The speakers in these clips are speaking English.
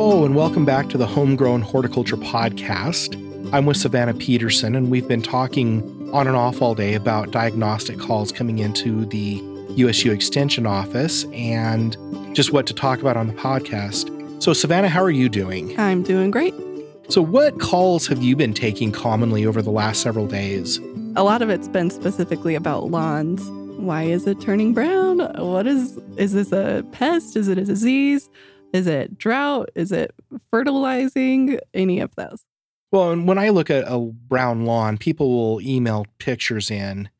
Hello, and welcome back to the Homegrown Horticulture Podcast. I'm with Savannah Peterson, and we've been talking on and off all day about diagnostic calls coming into the USU Extension office and just what to talk about on the podcast. So, Savannah, how are you doing? I'm doing great. So, what calls have you been taking commonly over the last several days? A lot of it's been specifically about lawns. Why is it turning brown? What is is this a pest? Is it a disease? Is it drought? Is it fertilizing? Any of those. Well, and when I look at a brown lawn, people will email pictures in,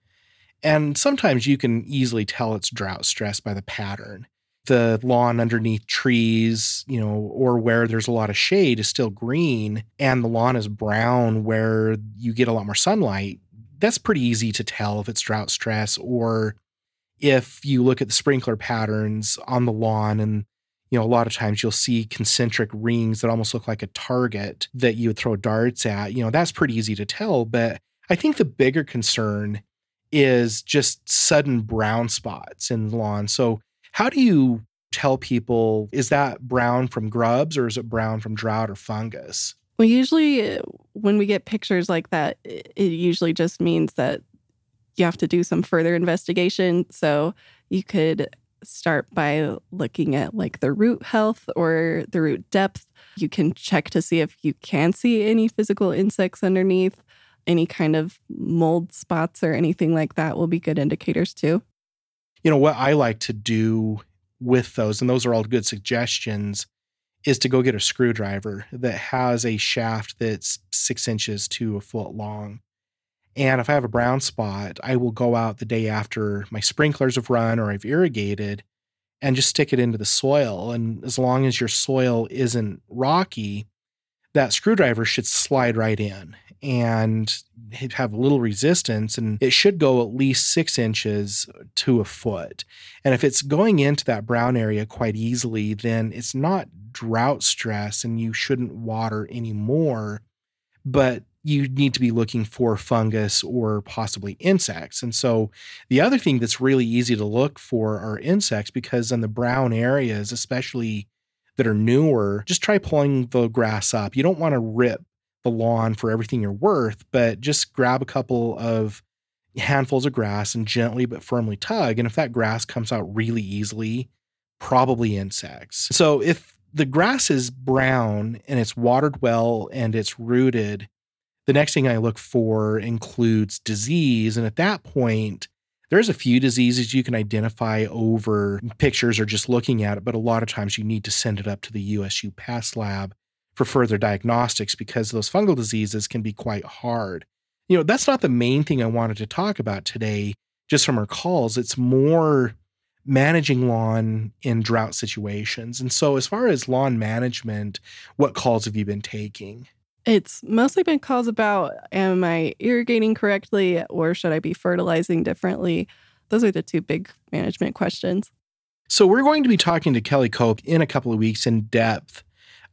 and sometimes you can easily tell it's drought stress by the pattern the lawn underneath trees, you know, or where there's a lot of shade is still green and the lawn is brown where you get a lot more sunlight, that's pretty easy to tell if it's drought stress or if you look at the sprinkler patterns on the lawn and you know, a lot of times you'll see concentric rings that almost look like a target that you would throw darts at. You know, that's pretty easy to tell. But I think the bigger concern is just sudden brown spots in the lawn. So how do you tell people is that brown from grubs or is it brown from drought or fungus? Well, usually uh, when we get pictures like that, it usually just means that you have to do some further investigation. So you could start by looking at like the root health or the root depth. You can check to see if you can see any physical insects underneath. Any kind of mold spots or anything like that will be good indicators too you know, what I like to do with those, and those are all good suggestions, is to go get a screwdriver that has a shaft that's six inches to a foot long. And if I have a brown spot, I will go out the day after my sprinklers have run or I've irrigated and just stick it into the soil. And as long as your soil isn't rocky, that screwdriver should slide right in and have little resistance and it should go at least six inches to a foot. And if it's going into that brown area quite easily, then it's not drought stress and you shouldn't water anymore. But you need to be looking for fungus or possibly insects. And so the other thing that's really easy to look for are insects because in the brown areas, especially that are newer, just try pulling the grass up. You don't want to rip the lawn for everything you're worth, but just grab a couple of handfuls of grass and gently but firmly tug. And if that grass comes out really easily, probably insects. So if the grass is brown and it's watered well and it's rooted, the next thing I look for includes disease. And at that point, there's a few diseases you can identify over pictures or just looking at it, but a lot of times you need to send it up to the USU Pest Lab for further diagnostics because those fungal diseases can be quite hard. You know, that's not the main thing I wanted to talk about today, just from our calls. It's more managing lawn in drought situations. And so, as far as lawn management, what calls have you been taking? It's mostly been calls about am I irrigating correctly or should I be fertilizing differently? Those are the two big management questions. So, we're going to be talking to Kelly Cope in a couple of weeks in depth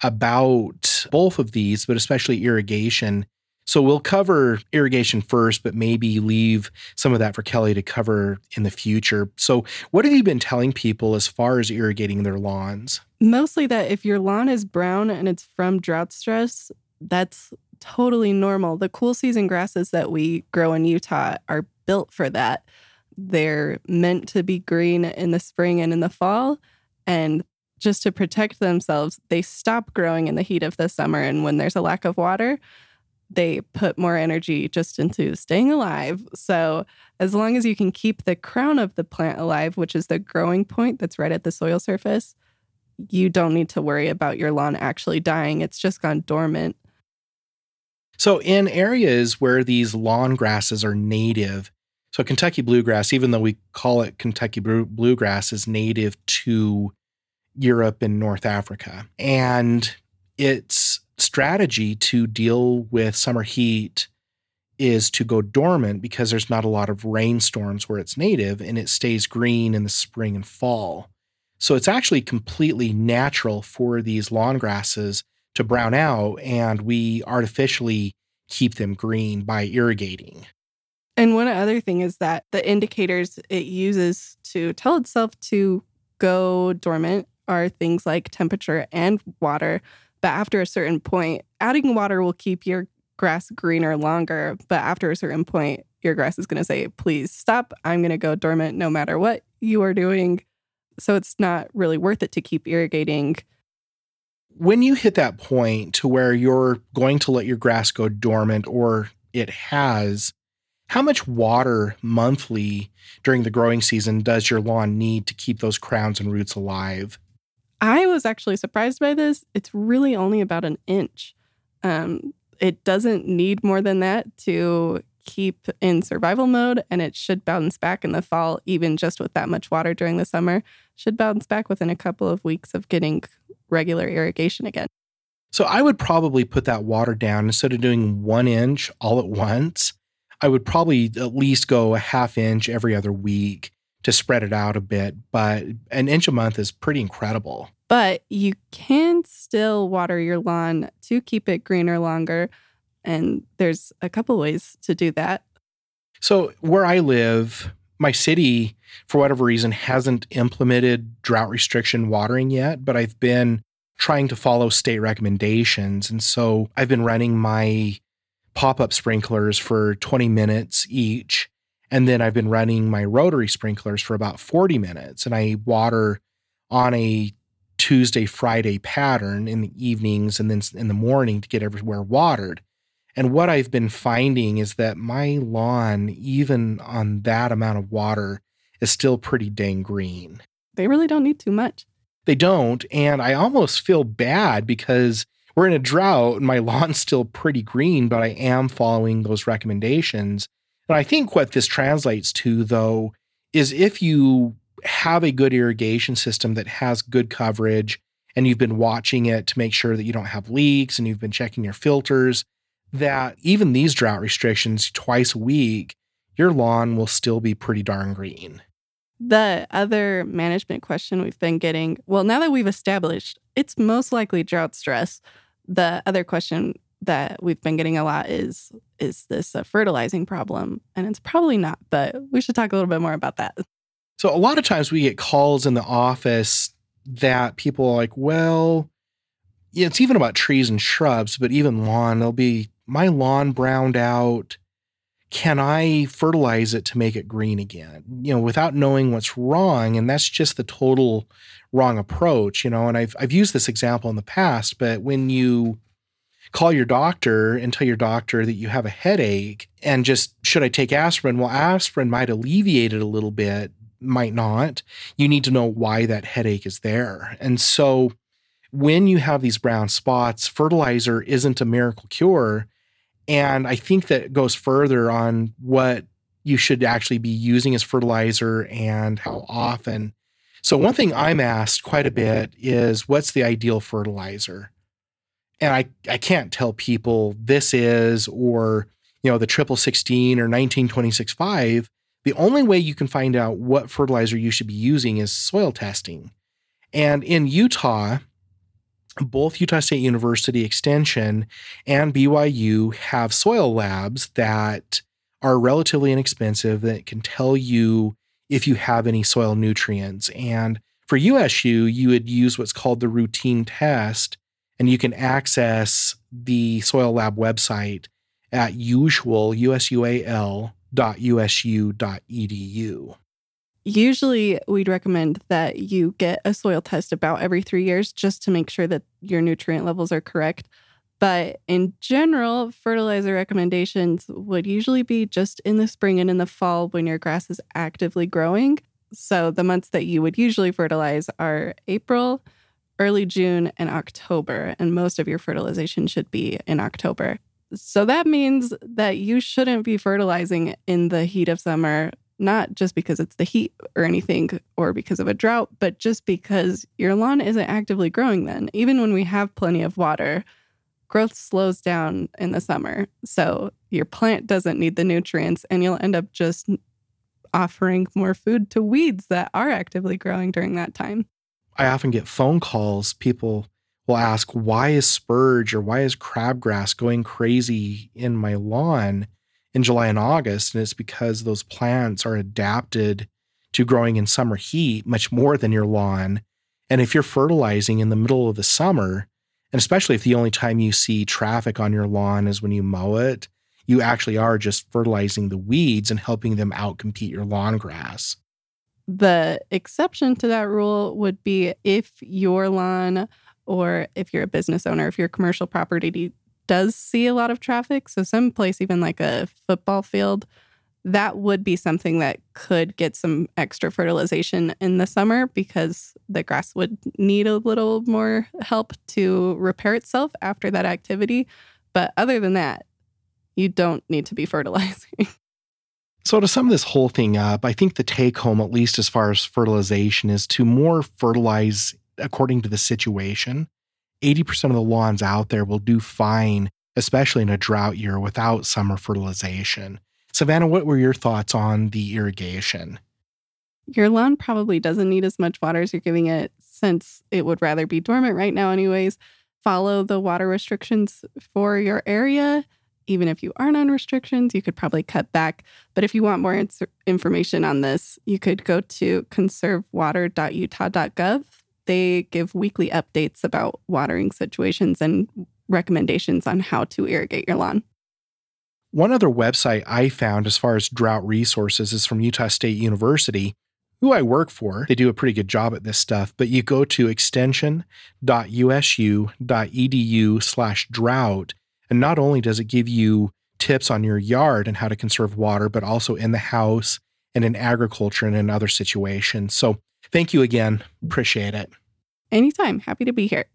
about both of these, but especially irrigation. So we'll cover irrigation first, but maybe leave some of that for Kelly to cover in the future. So, what have you been telling people as far as irrigating their lawns? Mostly that if your lawn is brown and it's from drought stress, that's totally normal. The cool season grasses that we grow in Utah are built for that. They're meant to be green in the spring and in the fall. And just to protect themselves, they stop growing in the heat of the summer. And when there's a lack of water, they put more energy just into staying alive. So, as long as you can keep the crown of the plant alive, which is the growing point that's right at the soil surface, you don't need to worry about your lawn actually dying. It's just gone dormant. So, in areas where these lawn grasses are native, so Kentucky bluegrass, even though we call it Kentucky bluegrass, is native to Europe and North Africa. And its strategy to deal with summer heat is to go dormant because there's not a lot of rainstorms where it's native and it stays green in the spring and fall. So it's actually completely natural for these lawn grasses to brown out and we artificially keep them green by irrigating. And one other thing is that the indicators it uses to tell itself to go dormant are things like temperature and water. But after a certain point, adding water will keep your grass greener longer. But after a certain point, your grass is going to say, please stop. I'm going to go dormant no matter what you are doing. So it's not really worth it to keep irrigating. When you hit that point to where you're going to let your grass go dormant or it has, how much water monthly during the growing season does your lawn need to keep those crowns and roots alive? I was actually surprised by this. It's really only about an inch. Um, it doesn't need more than that to keep in survival mode and it should bounce back in the fall even just with that much water during the summer should bounce back within a couple of weeks of getting regular irrigation again. So i would probably put that water down. Instead of doing one inch all at once i would probably at least go a half inch every other week to spread it out a bit. But an inch a month is pretty incredible. But you can still water your lawn to keep it greener longer and there's a couple ways to do that. So, where I live, my city, for whatever reason, hasn't implemented drought restriction watering yet, but I've been trying to follow state recommendations. And so I've been running my pop up sprinklers for 20 minutes each. And then I've been running my rotary sprinklers for about 40 minutes. And I water on a Tuesday, Friday pattern in the evenings and then in the morning to get everywhere watered. And what I've been finding is that my lawn, even on that amount of water, is still pretty dang green. They really don't need too much. They don't. And I almost feel bad because we're in a drought and my lawn's still pretty green, but I am following those recommendations. And I think what this translates to, though, is if you have a good irrigation system that has good coverage and you've been watching it to make sure that you don't have leaks and you've been checking your filters that even these drought restrictions twice a week, your lawn will still be pretty darn green. The other management question we've been getting well, now that we've established it's most likely drought stress, the other question that we've been getting a lot is is this a fertilizing problem? And it's probably not, but we should talk a little bit more about that. So, a lot of times we get calls in the office that people are like, well, yeah, it's even about trees and shrubs, but even lawn, they'll be my lawn browned out. Can I fertilize it to make it green again? You know, without knowing what's wrong. And that's just the total wrong approach, you know. And I've I've used this example in the past, but when you call your doctor and tell your doctor that you have a headache and just should I take aspirin? Well, aspirin might alleviate it a little bit, might not. You need to know why that headache is there. And so when you have these brown spots, fertilizer isn't a miracle cure. And I think that goes further on what you should actually be using as fertilizer and how often. So, one thing I'm asked quite a bit is what's the ideal fertilizer? And I, I can't tell people this is or, you know, the triple 16 or 1926.5. The only way you can find out what fertilizer you should be using is soil testing. And in Utah, both Utah State University Extension and BYU have soil labs that are relatively inexpensive that can tell you if you have any soil nutrients. And for USU, you would use what's called the routine test, and you can access the soil lab website at usual, usual.usu.edu. Usually, we'd recommend that you get a soil test about every three years just to make sure that your nutrient levels are correct. But in general, fertilizer recommendations would usually be just in the spring and in the fall when your grass is actively growing. So, the months that you would usually fertilize are April, early June, and October. And most of your fertilization should be in October. So, that means that you shouldn't be fertilizing in the heat of summer not just because it's the heat or anything or because of a drought, but just because your lawn isn't actively growing then. Even when we have plenty of water, growth slows down in the summer. So your plant doesn't need the nutrients and you'll end up just offering more food to weeds that are actively growing during that time. I often get phone calls. People will ask, why is spurge or why is crabgrass going crazy in my lawn? In July and August. And it's because those plants are adapted to growing in summer heat much more than your lawn. And if you're fertilizing in the middle of the summer, and especially if the only time you see traffic on your lawn is when you mow it, you actually are just fertilizing the weeds and helping them outcompete your lawn grass. The exception to that rule would be if your lawn or if you're a business owner, if your commercial property does see a lot of traffic, so some place even like a football field, that would be something that could get some extra fertilization in the summer because the grass would need a little more help to repair itself after that activity. But other than that, you don't need to be fertilizing. So, to sum this whole thing up, I think the take home, at least as far as fertilization, is to more fertilize according to the situation. 80% of the lawns out there will do fine, especially in a drought year, without summer fertilization. Savannah, what were your thoughts on the irrigation? Your lawn probably doesn't need as much water as you're giving it since it would rather be dormant right now, anyways. Follow the water restrictions for your area even if you aren't on restrictions, you could probably cut back. But if you want more ins- information on this, you could go to conservewater.utah.gov. They give weekly updates about watering situations and recommendations on how to irrigate your lawn. One other website I found as far as drought resources is from Utah State University, who I work for. They do a pretty good job at this stuff, but you go to extension.usu.edu slash drought and not only does it give you tips on your yard and how to conserve water, but also in the house and in agriculture and in other situations. So thank you again. Appreciate it. Anytime. Happy to be here.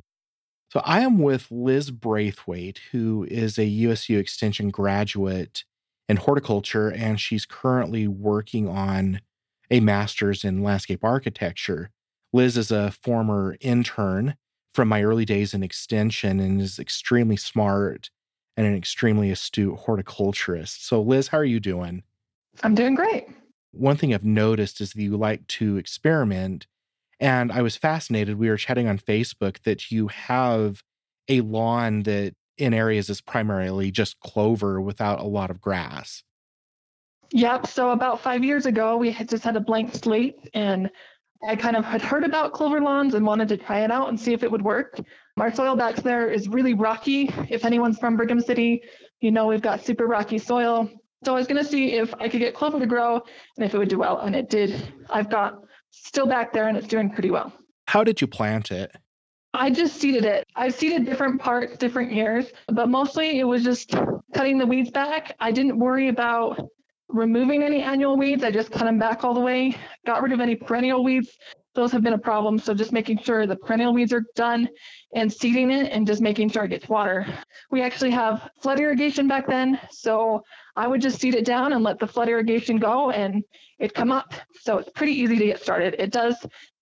So I am with Liz Braithwaite, who is a USU Extension graduate in horticulture, and she's currently working on a master's in landscape architecture. Liz is a former intern from my early days in extension and is extremely smart and an extremely astute horticulturist. So, Liz, how are you doing? I'm doing great. One thing I've noticed is that you like to experiment. And I was fascinated. We were chatting on Facebook that you have a lawn that in areas is primarily just clover without a lot of grass. Yep. So about five years ago, we had just had a blank slate, and I kind of had heard about clover lawns and wanted to try it out and see if it would work. Our soil back there is really rocky. If anyone's from Brigham City, you know we've got super rocky soil. So I was going to see if I could get clover to grow and if it would do well. And it did. I've got still back there and it's doing pretty well. How did you plant it? I just seeded it. I've seeded different parts, different years, but mostly it was just cutting the weeds back. I didn't worry about removing any annual weeds. I just cut them back all the way, got rid of any perennial weeds those have been a problem. So just making sure the perennial weeds are done and seeding it and just making sure it gets water. We actually have flood irrigation back then. So I would just seed it down and let the flood irrigation go and it come up. So it's pretty easy to get started. It does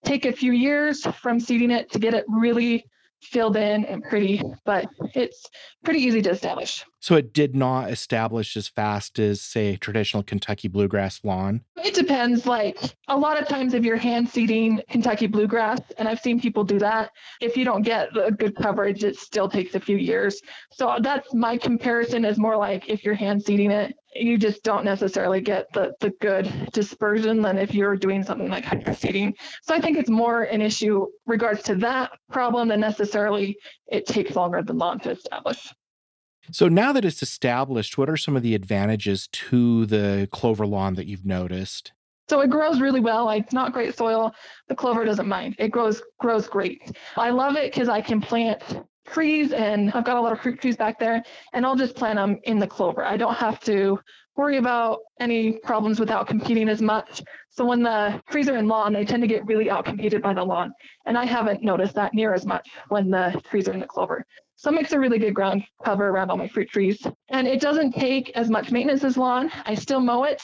take a few years from seeding it to get it really filled in and pretty, but it's pretty easy to establish. So it did not establish as fast as, say, traditional Kentucky bluegrass lawn? It depends. Like a lot of times, if you're hand seeding Kentucky bluegrass, and I've seen people do that, if you don't get good coverage, it still takes a few years. So that's my comparison is more like if you're hand seeding it, you just don't necessarily get the, the good dispersion than if you're doing something like hydro seeding. So I think it's more an issue regards to that problem than necessarily it takes longer than lawn to establish. So now that it's established, what are some of the advantages to the clover lawn that you've noticed? So it grows really well. Like it's not great soil. The clover doesn't mind. It grows grows great. I love it because I can plant trees and I've got a lot of fruit trees back there and I'll just plant them in the clover. I don't have to worry about any problems without competing as much. So when the trees are in lawn, they tend to get really outcompeted by the lawn. And I haven't noticed that near as much when the trees are in the clover. So it makes a really good ground cover around all my fruit trees. And it doesn't take as much maintenance as lawn. I still mow it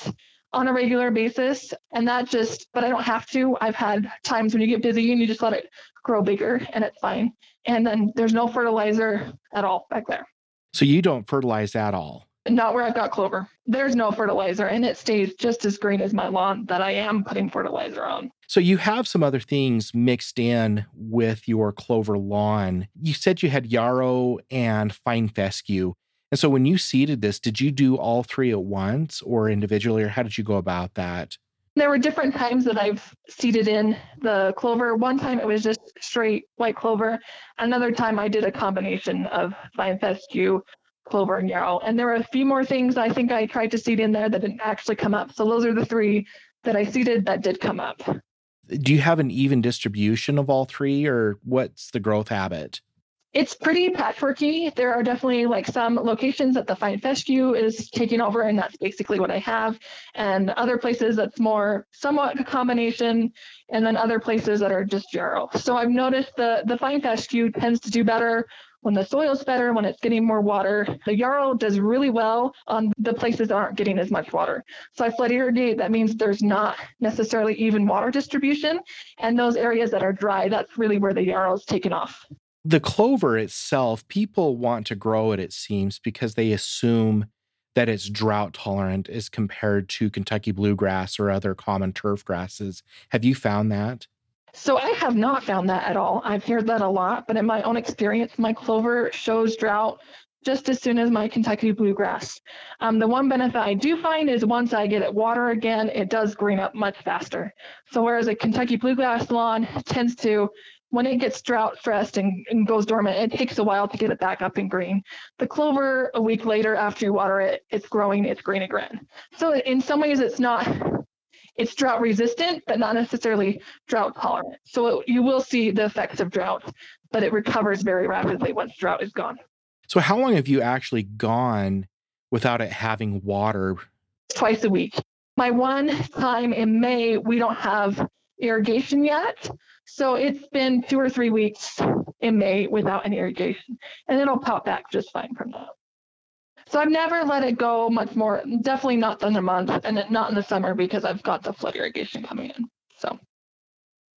on a regular basis. And that just, but I don't have to. I've had times when you get busy and you just let it grow bigger and it's fine. And then there's no fertilizer at all back there. So you don't fertilize at all? Not where I've got clover. There's no fertilizer and it stays just as green as my lawn that I am putting fertilizer on. So you have some other things mixed in with your clover lawn. You said you had yarrow and fine fescue. And so when you seeded this, did you do all three at once or individually, or how did you go about that? There were different times that I've seeded in the clover. One time it was just straight white clover. Another time I did a combination of fine fescue, clover, and yarrow. And there were a few more things I think I tried to seed in there that didn't actually come up. So those are the three that I seeded that did come up. Do you have an even distribution of all three, or what's the growth habit? It's pretty patchworky. There are definitely like some locations that the Fine Fescue is taking over, and that's basically what I have. And other places that's more somewhat a combination, and then other places that are just yarrow. So I've noticed the the Fine Fescue tends to do better when the soil's better, when it's getting more water. The yarrow does really well on the places that aren't getting as much water. So I flood irrigate, that means there's not necessarily even water distribution. And those areas that are dry, that's really where the yarrow's taken off the clover itself, people want to grow it, it seems, because they assume that it's drought tolerant as compared to Kentucky bluegrass or other common turf grasses. Have you found that? So I have not found that at all. I've heard that a lot, but in my own experience, my clover shows drought just as soon as my Kentucky bluegrass. Um, the one benefit I do find is once I get it water again, it does green up much faster. So whereas a Kentucky bluegrass lawn tends to when it gets drought stressed and, and, goes dormant, it takes a while to get it back up and green. The clover, a week later after you water it, it's growing, it's green again. So in some ways, it's not, it's drought resistant, but not necessarily drought tolerant. So it, you will see the effects of drought, but it recovers very rapidly once drought is gone. So how long have you actually gone without it having water? Twice a week. My one time in May, we don't have irrigation yet. So it's been two or three weeks in May without any irrigation, and it'll pop back just fine from that. So I've never let it go much more, definitely not than a month, and not in the summer because I've got the flood irrigation coming in. So,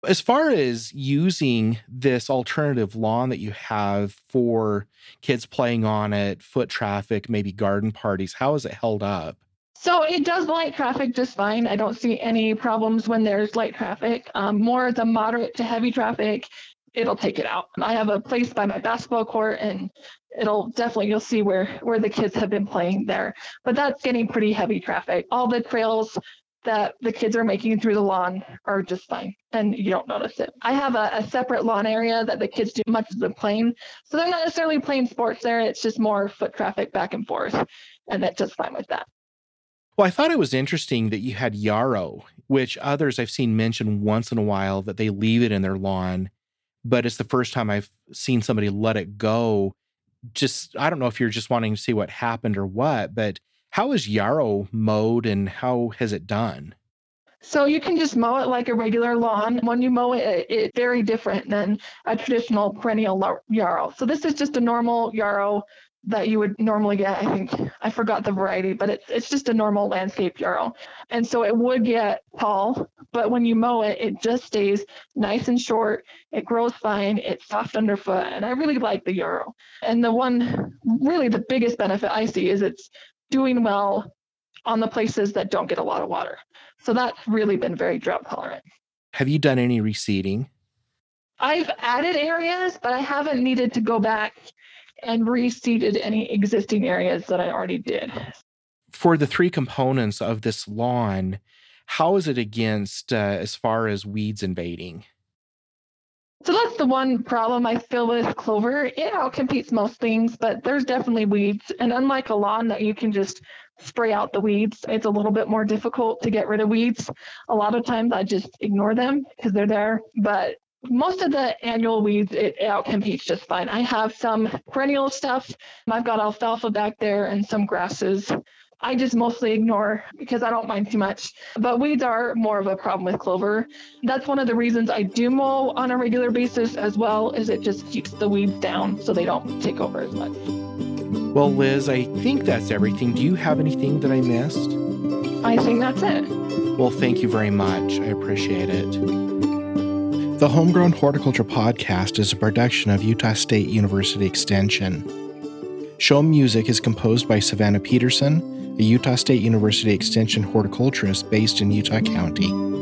as far as using this alternative lawn that you have for kids playing on it, foot traffic, maybe garden parties, how has it held up? So it does light traffic just fine. I don't see any problems when there's light traffic. Um, more the moderate to heavy traffic, it'll take it out. I have a place by my basketball court and it'll definitely you'll see where where the kids have been playing there. But that's getting pretty heavy traffic. All the trails that the kids are making through the lawn are just fine and you don't notice it. I have a, a, separate lawn area that the kids do much of the playing. So they're not necessarily playing sports there. It's just more foot traffic back and forth. And that's just fine with that. Well, I thought it was interesting that you had yarrow, which others I've seen mention once in a while that they leave it in their lawn, but it's the first time I've seen somebody let it go. Just, I don't know if you're just wanting to see what happened or what, but how is yarrow mowed and how has it done? So you can just mow it like a regular lawn. When you mow it, it's very different than a traditional perennial yarrow. So this is just a normal yarrow that you would normally get. I think I forgot the variety, but it's it's just a normal landscape yarrow. And so it would get tall, but when you mow it, it just stays nice and short. It grows fine. It's soft underfoot, and I really like the yarrow. And the one really the biggest benefit I see is it's doing well on the places that don't get a lot of water. So that's really been very drought tolerant. Have you done any reseeding? I've added areas, but I haven't needed to go back and reseeded any existing areas that I already did. For the three components of this lawn, how is it against uh, as far as weeds invading? So that's the one problem I feel with clover. It outcompetes most things, but there's definitely weeds. And unlike a lawn that you can just spray out the weeds, it's a little bit more difficult to get rid of weeds. A lot of times I just ignore them because they're there. But most of the annual weeds it outcompetes just fine. I have some perennial stuff. I've got alfalfa back there and some grasses. I just mostly ignore because I don't mind too much. But weeds are more of a problem with clover. That's one of the reasons I do mow on a regular basis as well, is it just keeps the weeds down so they don't take over as much. Well, Liz, I think that's everything. Do you have anything that I missed? I think that's it. Well, thank you very much. I appreciate it. The Homegrown Horticulture Podcast is a production of Utah State University Extension. Show music is composed by Savannah Peterson, a Utah State University Extension horticulturist based in Utah County.